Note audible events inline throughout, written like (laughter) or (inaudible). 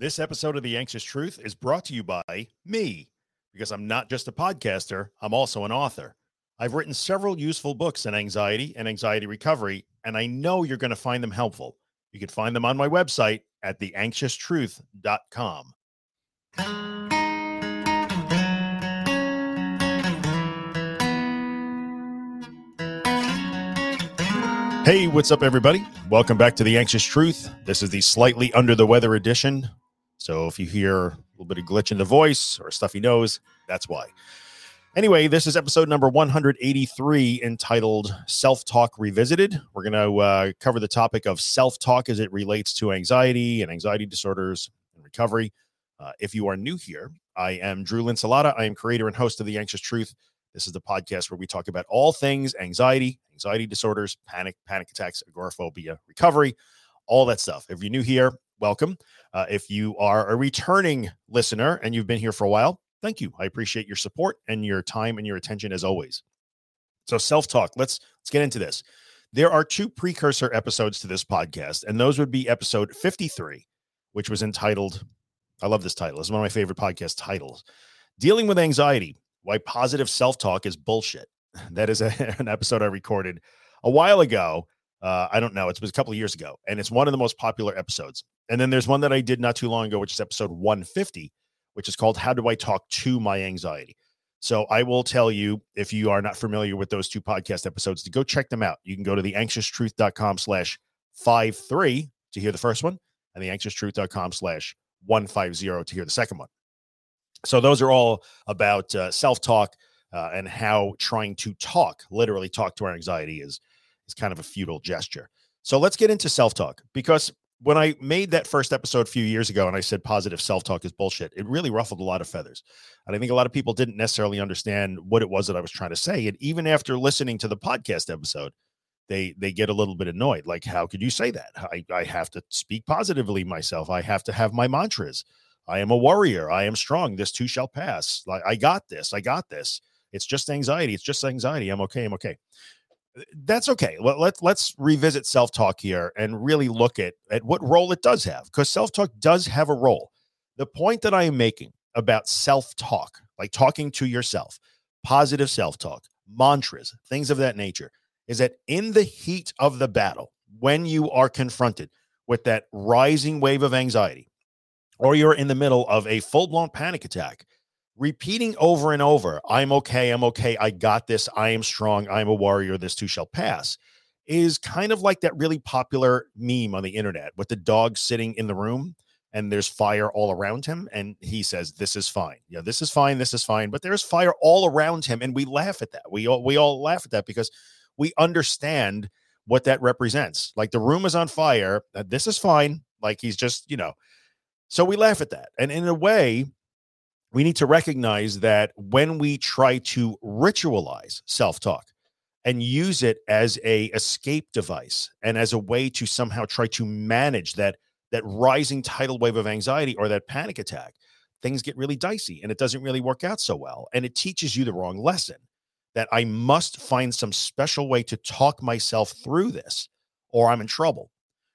This episode of The Anxious Truth is brought to you by me, because I'm not just a podcaster, I'm also an author. I've written several useful books on anxiety and anxiety recovery, and I know you're going to find them helpful. You can find them on my website at theanxioustruth.com. Hey, what's up, everybody? Welcome back to The Anxious Truth. This is the slightly under the weather edition. So if you hear a little bit of glitch in the voice or stuffy nose, that's why. Anyway, this is episode number 183 entitled Self Talk Revisited. We're going to uh, cover the topic of self talk as it relates to anxiety and anxiety disorders and recovery. Uh, if you are new here, I am Drew Linsalata. I am creator and host of The Anxious Truth. This is the podcast where we talk about all things anxiety, anxiety disorders, panic, panic attacks, agoraphobia, recovery, all that stuff. If you're new here, welcome. Uh, if you are a returning listener and you've been here for a while, thank you. I appreciate your support and your time and your attention as always. So self-talk. Let's let's get into this. There are two precursor episodes to this podcast, and those would be episode 53, which was entitled, I love this title. It's one of my favorite podcast titles. Dealing with anxiety, why positive self-talk is bullshit. (laughs) That is a, (laughs) an episode I recorded a while ago. Uh, I don't know. It was a couple of years ago, and it's one of the most popular episodes. And then there's one that I did not too long ago, which is episode 150, which is called How Do I Talk to My Anxiety? So I will tell you if you are not familiar with those two podcast episodes to go check them out. You can go to the anxioustruth.com slash five three to hear the first one and the anxioustruth.com slash 150 to hear the second one. So those are all about uh, self-talk uh, and how trying to talk, literally talk to our anxiety is is kind of a futile gesture. So let's get into self-talk because when I made that first episode a few years ago and I said positive self talk is bullshit, it really ruffled a lot of feathers. And I think a lot of people didn't necessarily understand what it was that I was trying to say. And even after listening to the podcast episode, they they get a little bit annoyed. Like, how could you say that? I, I have to speak positively myself. I have to have my mantras. I am a warrior. I am strong. This too shall pass. Like I got this. I got this. It's just anxiety. It's just anxiety. I'm okay. I'm okay that's okay. Let, let, let's revisit self talk here and really look at, at what role it does have because self talk does have a role. The point that I am making about self talk, like talking to yourself, positive self talk, mantras, things of that nature, is that in the heat of the battle, when you are confronted with that rising wave of anxiety, or you're in the middle of a full blown panic attack, repeating over and over, I'm okay, I'm okay, I got this, I am strong, I'm a warrior, this too shall pass, is kind of like that really popular meme on the internet with the dog sitting in the room and there's fire all around him. And he says, This is fine. Yeah, this is fine, this is fine. But there's fire all around him. And we laugh at that. We all we all laugh at that because we understand what that represents. Like the room is on fire. Uh, this is fine. Like he's just, you know. So we laugh at that. And in a way, we need to recognize that when we try to ritualize self-talk and use it as a escape device and as a way to somehow try to manage that that rising tidal wave of anxiety or that panic attack things get really dicey and it doesn't really work out so well. And it teaches you the wrong lesson that i must find some special way to talk myself through this or i'm in trouble.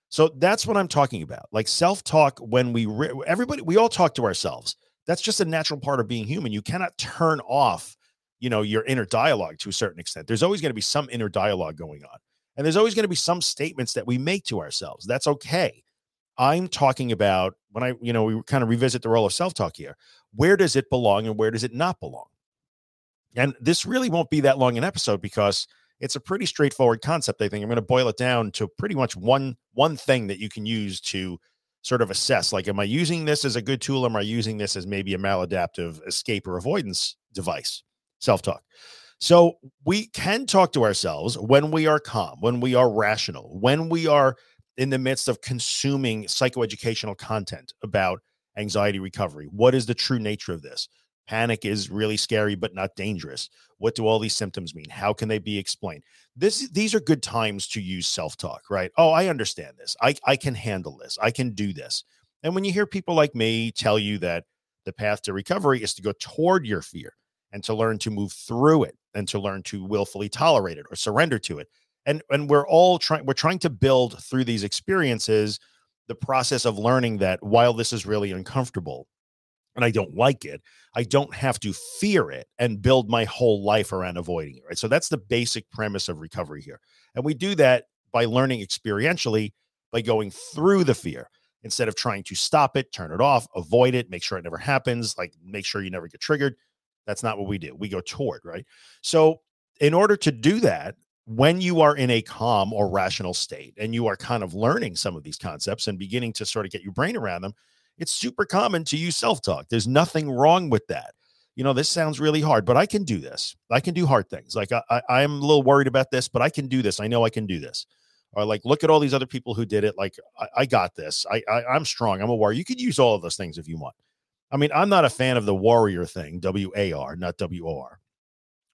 So that's what i'm talking about. Like self-talk when we everybody we all talk to ourselves that's just a natural part of being human. You cannot turn off, you know, your inner dialogue to a certain extent. There's always going to be some inner dialogue going on. And there's always going to be some statements that we make to ourselves. That's okay. I'm talking about when I, you know, we kind of revisit the role of self-talk here. Where does it belong and where does it not belong? And this really won't be that long an episode because it's a pretty straightforward concept. I think I'm going to boil it down to pretty much one one thing that you can use to sort of assess like am i using this as a good tool? Am i using this as maybe a maladaptive escape or avoidance device? Self-talk. So we can talk to ourselves when we are calm when we are rational when we are in the midst of consuming psychoeducational content about anxiety recovery. What is the true nature of this Panic is really scary, but not dangerous. What do all these symptoms mean? How can they be explained? This these are good times to use self-talk, right? Oh, I understand this. I, I can handle this. I can do this. And when you hear people like me tell you that the path to recovery is to go toward your fear and to learn to move through it and to learn to willfully tolerate it or surrender to it. And and we're all trying we're trying to build through these experiences the process of learning that while this is really uncomfortable and I don't like it, I don't have to fear it and build my whole life around avoiding it. Right. So that's the basic premise of recovery here. And we do that by learning experientially by going through the fear instead of trying to stop it, turn it off, avoid it, make sure it never happens, like make sure you never get triggered. That's not what we do. We go toward, right? So, in order to do that, when you are in a calm or rational state and you are kind of learning some of these concepts and beginning to sort of get your brain around them, it's super common to use self talk. There's nothing wrong with that. You know, this sounds really hard, but I can do this. I can do hard things. Like I, I, am a little worried about this, but I can do this. I know I can do this. Or like, look at all these other people who did it. Like, I, I got this. I, I, I'm strong. I'm a warrior. You could use all of those things if you want. I mean, I'm not a fan of the warrior thing, W A R, not W O R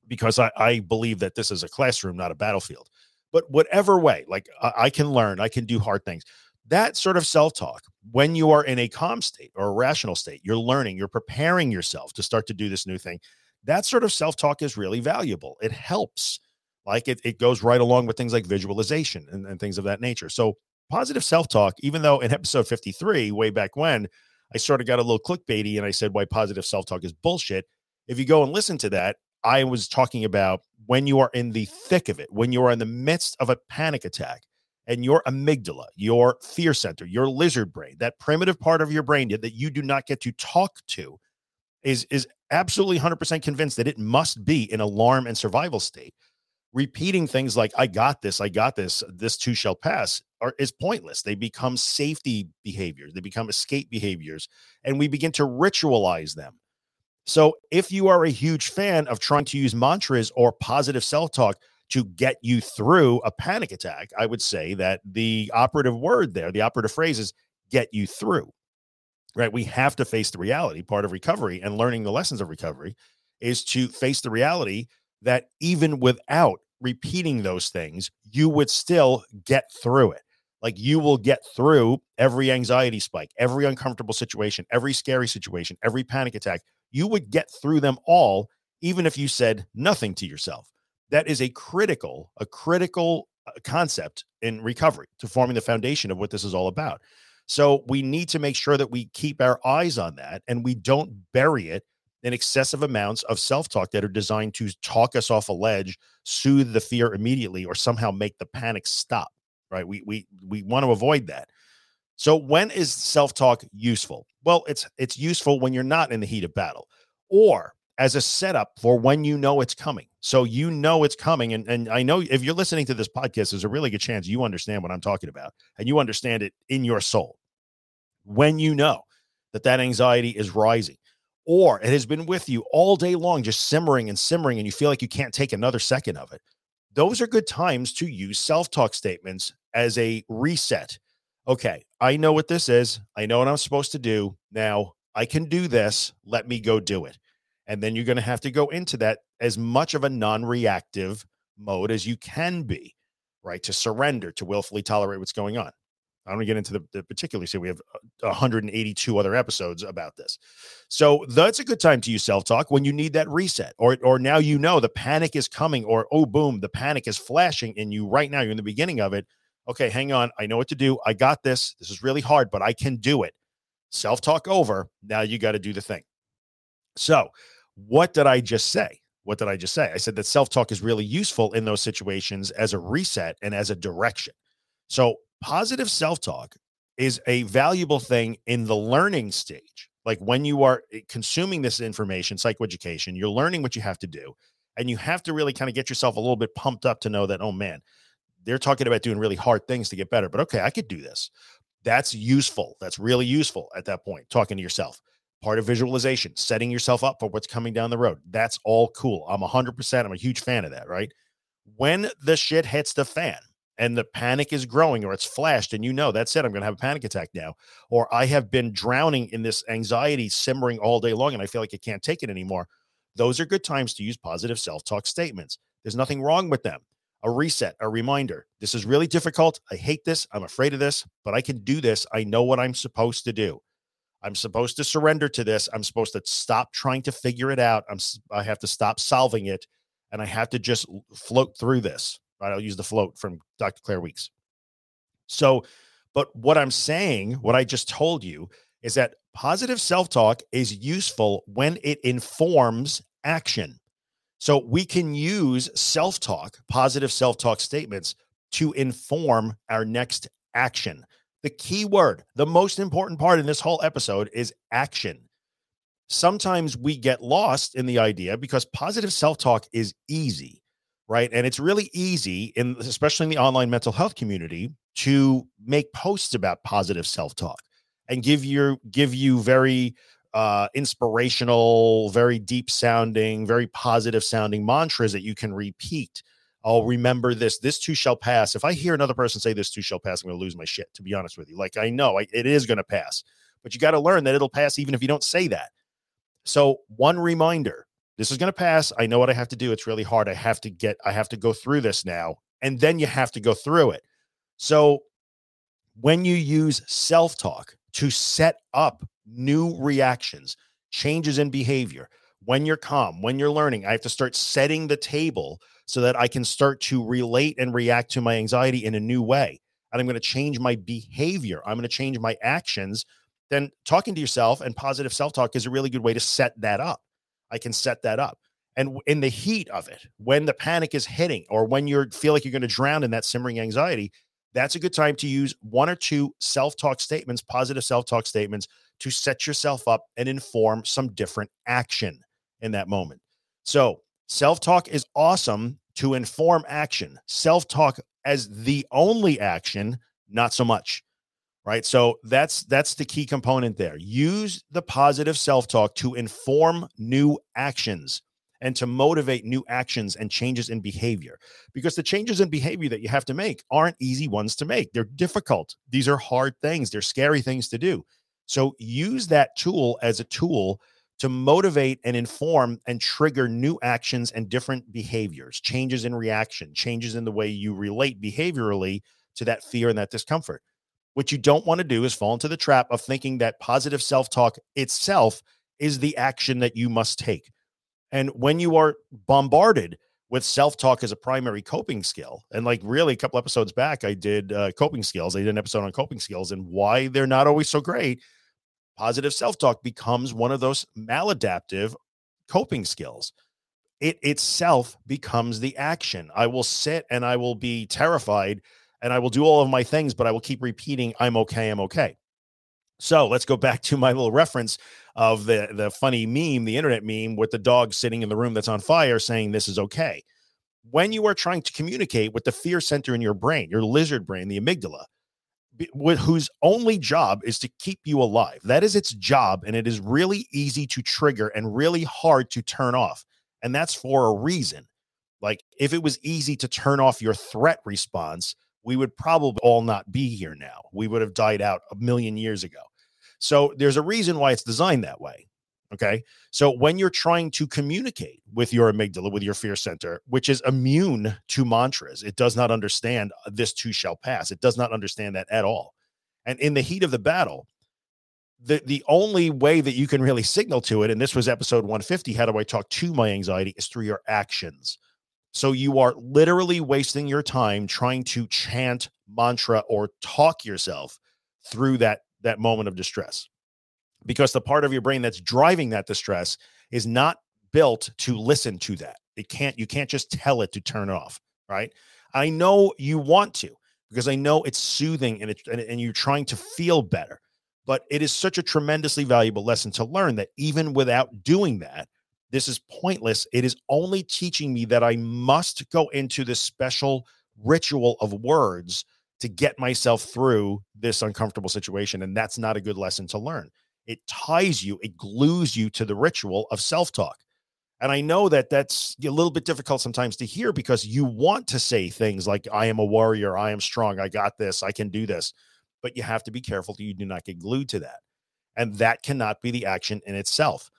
because I, I believe that this is a classroom, not a battlefield. But whatever way, like I, I can learn, I can do hard things. That sort of self talk, when you are in a calm state or a rational state, you're learning, you're preparing yourself to start to do this new thing. That sort of self talk is really valuable. It helps. Like it, it goes right along with things like visualization and, and things of that nature. So, positive self talk, even though in (laughs) episode 53, way back when, I sort of got a little clickbaity and I said why positive self talk is bullshit. If you go and listen to that, I was talking about when you are in the thick of it, when you are in the midst of a panic attack and your amygdala, your fear center, your lizard brain, that primitive part of your brain that you do not get to talk to is is absolutely 100% convinced that it must be in alarm and survival state. Repeating things like I got this, I got this, this too shall pass are is pointless. They become safety behaviors, they become escape behaviors and we begin to ritualize them so if you are a huge fan of trying to use mantras or positive self talk to get you through a panic attack, I would say that the operative word there, the operative phrase is get you through. Right? We have to face the reality. Part of recovery and learning the lessons of recovery is to face the reality that even without repeating those things, you would still get through it. Like you will get through every anxiety spike, every uncomfortable situation, every scary situation, every panic attack you would get through them all, even if you said nothing to yourself. That is a critical, a critical uh, concept in recovery to forming the foundation of what this is all about. So we need to make sure that we keep our eyes on that and we don't bury it in excessive amounts of self-talk that are designed to talk us off a ledge, soothe the fear immediately, or somehow make the panic stop. Right? We we we want to avoid that. So when is self-talk useful? Well, it's it's useful when you're not in the heat of battle or as a setup for when you know it's coming. So you know it's coming. And, and I know if you're listening to this podcast, there's a really good chance you understand what I'm talking about and you understand it in your soul. When you know that that anxiety is rising or it has been with you all day long, just simmering and simmering, and you feel like you can't take another second of it, those are good times to use self talk statements as a reset okay, I know what this is. I know what I'm supposed to do. Now I can do this. Let me go do it. And then you're going to have to go into that as much of a non reactive mode as you can be, right? To surrender, to willfully tolerate what's going on. I don't get into the, the particulars here. We have 182 uh, other episodes about this. So that's a good time to use self-talk when you need that reset. Or or now you know the panic is coming, or oh boom, the panic is flashing in you right now. You're in the beginning of it okay, hang on. I know what to do. I got this. This is really hard, but I can do it. Self talk over. Now you got to do the thing. So, what did I just say? What did I just say? I said that self talk is really useful in those situations as a reset and as a direction. So, positive self talk is a valuable thing in the learning stage. Like when you are eh, consuming this information, psychoeducation, you're learning what you have to do. And you have to really kind of get yourself a little bit pumped up to know that, oh man, they're talking about doing really hard things to get better, but okay, I could do this. That's useful. That's really useful at that point, talking to yourself. Part of visualization, setting yourself up for what's coming down the road. That's all cool. I'm 100%. I'm a huge fan of that, right? When the shit hits the fan and the panic is growing or it's flashed and you know that's it, I'm going to have a panic attack now, or I have been drowning in this anxiety simmering all day long and I feel like I can't take it anymore. Those are good times to use positive self talk statements. There's nothing wrong with them a reset, a reminder. This is really difficult. I hate this. I'm afraid of this, but I can do this. I know what I'm supposed to do. I'm supposed to surrender to this. I'm supposed to stop trying to figure it out. I'm I have to stop solving it and I have to just float through this. Right? I'll use the float from Dr. Claire Weekes. So, But what I'm saying, what I just told you, is that positive self talk is useful when it informs action. So we can use self talk, positive self talk statements to inform our next action. The key word, the most important part in this whole episode is action. Sometimes we get lost in the idea because positive self talk is easy, right? And it's really easy, in especially in the online mental health community, to make posts about positive self talk and give you give you very uh, inspirational, very deep sounding, very positive sounding mantras that you can repeat. Oh, remember this. This too shall pass. If I hear another person say this too shall pass, I'm going to lose my shit, to be honest with you. Like, I know I, it is going to pass, but you got to learn that it'll pass even if you don't say that. So, one reminder this is going to pass. I know what I have to do. It's really hard. I have to get, I have to go through this now. And then you have to go through it. So, when you use self talk to set up new reactions, changes in behavior, when you're calm, when you're learning, I have to start setting the table so that I can start to relate and react to my anxiety in a new way. And I'm going to change my behavior. I'm going to change my actions. Then talking to yourself and positive self talk is a really good way to set that up. I can set that up. And in the heat of it, when the panic is hitting, or when you feel like you're going to drown in that simmering anxiety, that's a good time to use one or two self talk statements, positive self talk statements, to set yourself up and inform some different action in that moment. So, self talk is awesome to inform action. Self talk as the only action, not so much. Right. So that's that's the key component there. Use the positive self-talk to inform new actions and to motivate new actions and changes in behavior because the changes in behavior that you have to make aren't easy ones to make. They're difficult. These are hard things. They're scary things to do. So use that tool as a tool to motivate and inform and trigger new actions and different behaviors, changes in reaction, changes in the way you relate behaviorally to that fear and that discomfort. What you don't want to do is fall into the trap of thinking that positive self talk itself is the action that you must take. And when you are bombarded with self talk as a primary coping skill, and like really a couple episodes back, I did uh, coping skills. I did an episode on coping skills and why they're not always so great. Positive self talk becomes one of those maladaptive coping skills. It itself becomes the action. I will sit and I will be terrified and I will do all of my things, but I will keep repeating, I'm okay, I'm okay. So let's go back to my little reference of the the funny meme, the internet meme with the dog sitting in the room that's on fire saying this is okay. When you are trying to communicate with the fear center in your brain, your lizard brain, the amygdala, whose only job is to keep you alive. That is its job, and it is really easy to trigger and really hard to turn off. And that's for a reason. Like if it was easy to turn off your threat response, we would probably all not be here now. We would have died out a million years ago. So there's a reason why it's designed that way. Okay. So when you're trying to communicate with your amygdala, with your fear center, which is immune to mantras, it does not understand uh, this too shall pass. It does not understand that at all. And in the heat of the battle, the, the only way that you can really signal to it, and this was episode 150, how do I talk to my anxiety, is through your actions. So you are literally wasting your time trying to chant mantra or talk yourself through that that moment of distress because the part of your brain that's driving that distress is not built to listen to that it can't you can't just tell it to turn off right i know you want to because i know it's soothing and, it, and, and you're trying to feel better but it is such a tremendously valuable lesson to learn that even without doing that this is pointless it is only teaching me that i must go into this special ritual of words to get myself through this uncomfortable situation. And that's not a good lesson to learn. It ties you, it glues you to the ritual of self talk. And I know that that's a little bit difficult sometimes to hear because you want to say things like, I am a warrior, I am strong, I got this, I can do this. But you have to be careful that you do not get glued to that. And that cannot be the action in itself.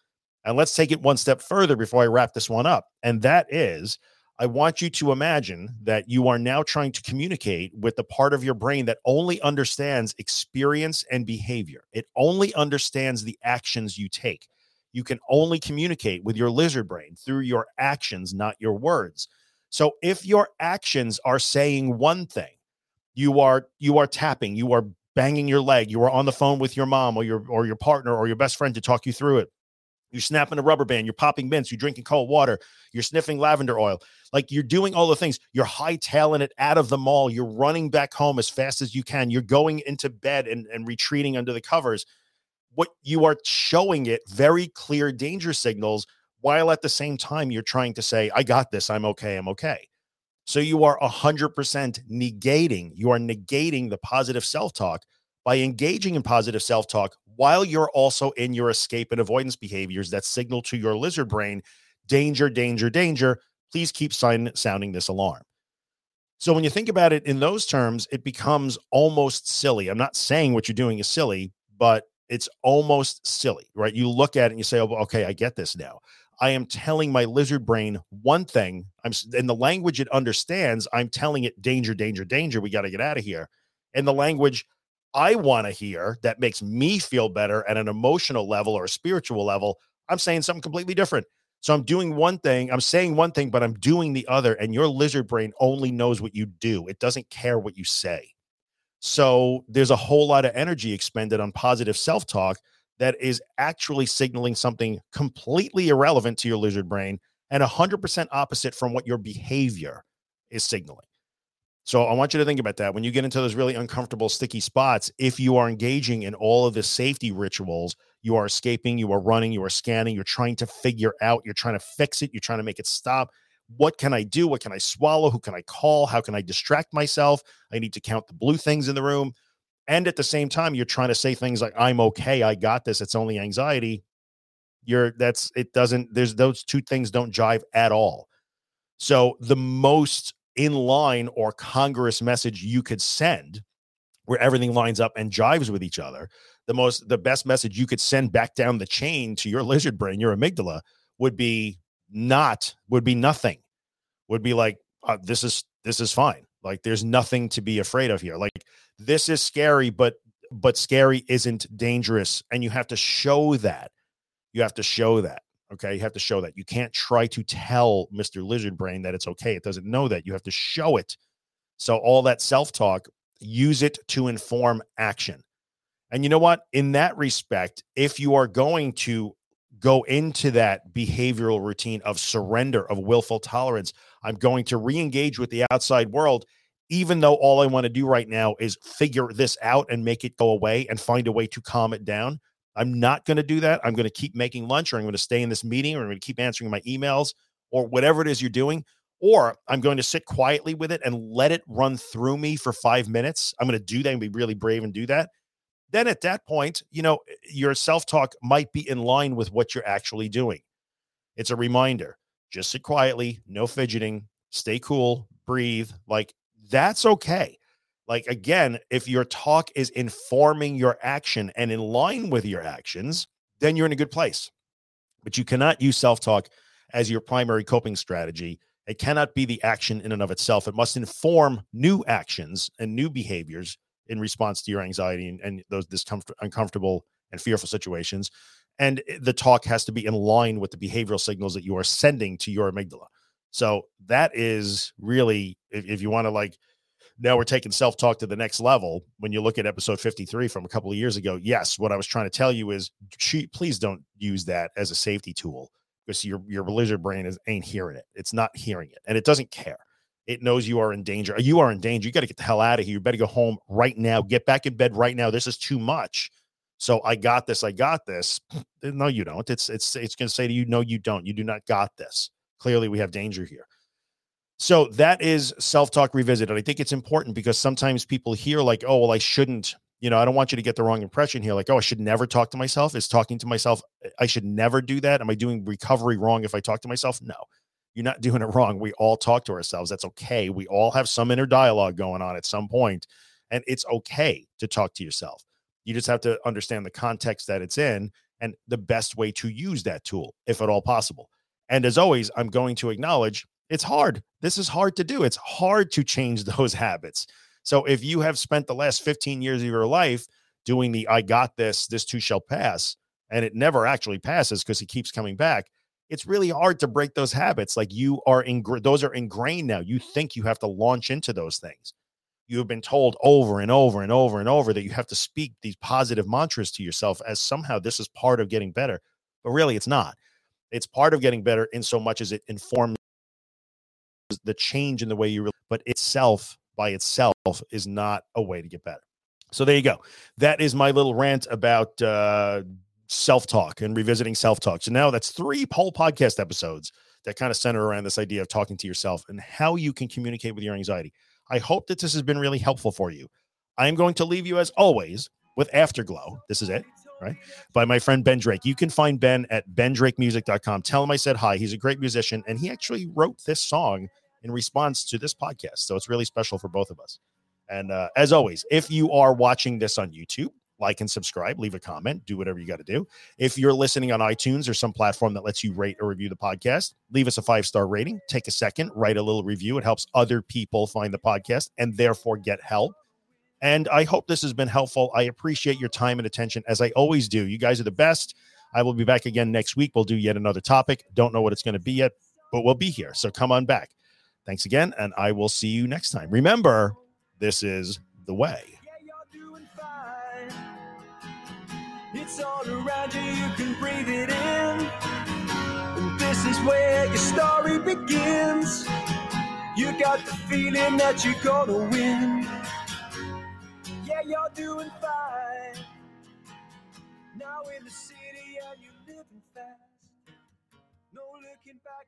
And let's take it one step further before I wrap this one up. And that is I want you to imagine that you are now trying to communicate with the part of your brain that only understands experience and behavior. It only understands the actions you take. You can only communicate with your lizard brain through your actions, not your words. So if your actions are saying one thing, you are you are tapping, you are banging your leg. You are on the phone with your mom or your or your partner or your best friend to talk you through it. You're snapping a rubber band, you're popping mints, you're drinking cold water, you're sniffing lavender oil. Like you're doing all the things. You're hightailing it out of the mall. You're running back home as fast as you can. You're going into bed and, and retreating under the covers. What you are showing it very clear danger signals while at the same time you're trying to say, I got this, I'm okay, I'm okay. So you are 100% negating, you are negating the positive self talk by engaging in positive self talk while you're also in your escape and avoidance behaviors that signal to your lizard brain danger, danger, danger. Please keep sign- sounding this alarm. So when you think about it in those terms, it becomes almost silly. I'm not saying what you're doing is silly, but it's almost silly, right? You look at it and you say, "Oh, okay, I get this now." I am telling my lizard brain one thing. I'm in the language it understands. I'm telling it danger, danger, danger. We got to get out of here. And the language I want to hear that makes me feel better at an emotional level or a spiritual level, I'm saying something completely different. So I'm doing one thing, I'm saying one thing, but I'm doing the other. And your lizard brain only knows what you do, it doesn't care what you say. So there's a whole lot of energy expended on positive self talk that is actually signaling something completely irrelevant to your lizard brain and 100% opposite from what your behavior is signaling. So I want you to think about that when you get into those really uncomfortable, sticky spots. If you are engaging in all of the safety rituals, you are escaping, you are running, you are scanning, you're trying to figure out, you're trying to fix it, you're trying to make it stop. What can I do? What can I swallow? Who can I call? How can I distract myself? I need to count the blue things in the room. And at the same time, you're trying to say things like, I'm okay, I got this, it's only anxiety. You're that's it doesn't, there's those two things don't jive at all. So the most in line or congruous message you could send where everything lines up and jives with each other the most the best message you could send back down the chain to your lizard brain your amygdala would be not would be nothing. Would be like uh, this is this is fine. Like there's nothing to be afraid of here. Like this is scary but but scary isn't dangerous. And you have to show that. You have to show that Okay. You have to show that. You can't try to tell Mr. Lizard Brain that it's okay. It doesn't know that. You have to show it. So, all that self talk, use it to inform action. And you know what? In that respect, if you are going to go into that behavioral routine of surrender, of willful tolerance, I'm going to re engage with the outside world, even though all I want to do right now is figure this out and make it go away and find a way to calm it down. I'm not going to do that. I'm going to keep making lunch or I'm going to stay in this meeting or I'm going to keep answering my emails or whatever it is you're doing. Or I'm going to sit quietly with it and let it run through me for five minutes. I'm going to do that and be really brave and do that. Then at that point, you know, eh, your self talk might be in line with what you're actually doing. It's a reminder just sit quietly, no fidgeting, stay cool, breathe. Like that's okay like again if your talk is informing your action and in line with your actions then you're in a good place. But you cannot use self-talk as your primary coping strategy. It cannot be the action in and of itself. It must inform new actions and new behaviors in response to your anxiety and, and those discomfort uncomfortable and fearful situations. And the talk has to be in line with the behavioral signals that you are sending to your amygdala. So that is really if, if you want to like now we're taking self talk to the next level. When you look at episode 53 from a couple of years ago, yes, what I was trying to tell you is please don't use that as a safety tool because your, your lizard brain is, ain't hearing it. It's not hearing it and it doesn't care. It knows you are in danger. You are in danger. You got to get the hell out of here. You better go home right now. Get back in bed right now. This is too much. So I got this. I got this. No, you don't. It's it's it's going to say to you, no, you don't. You do not got this. Clearly, we have danger here. So that is self talk revisited. I think it's important because sometimes people hear, like, oh, well, I shouldn't, you know, I don't want you to get the wrong impression here. Like, oh, I should never talk to myself. Is talking to myself, I should never do that. Am I doing recovery wrong if I talk to myself? No, you're not (laughs) doing it wrong. We all talk to ourselves. That's okay. We all have some inner dialogue going on at some point, and it's okay to talk to yourself. You just have to understand the context that it's in and the best way to use that tool, if at all possible. And as always, I'm going to acknowledge it's hard. This is hard to do. It's hard to change (laughs) those habits. So if you have spent the last 15 years of your life doing the I got this, this too shall pass, and it never actually passes because it keeps coming back, it's really hard to break those habits. Like you are in, those are ingrained now. You think you have to launch into those things. you have been told over and over and over and over that you have to speak these positive mantras to yourself as somehow this is part of getting better. But really, it's not. It's part of getting better in so much as it informs the change in the way you, really, but itself by itself is not a way to get better. So there you go. That is my little rant about uh, self talk and revisiting self talk. So now that's three whole podcast episodes that kind of center around this idea of talking to yourself and how you can communicate with your anxiety. I hope that this has been really helpful for you. I'm going to leave you as always with Afterglow. This is it, right? By my friend Ben Drake. You can find Ben at bendrakemusic.com. Tell him I said hi. He's a great musician and he actually wrote this song in response to this podcast. So it's really special for both of us. And uh, as always, if you are watching this on YouTube, like and subscribe, leave a comment, do whatever you got to do. If you're listening on iTunes or some platform that lets you rate or review the podcast, leave us a five star rating. Take a second, write a little review. It helps other people find the podcast and therefore get help. And I hope this has been helpful. I appreciate your time and attention as I always do. You guys are the best. I will be back again next week. We'll do yet another topic. Don't know what it's going to be yet, but we'll be here. So come on back. Thanks again, and I will see you next time. Remember, this is the way. It's all around you, you can breathe it in. And this is where your story begins. You got the feeling that you're gonna win. Yeah, you're doing fine. Now in the city and you're living fast. No looking back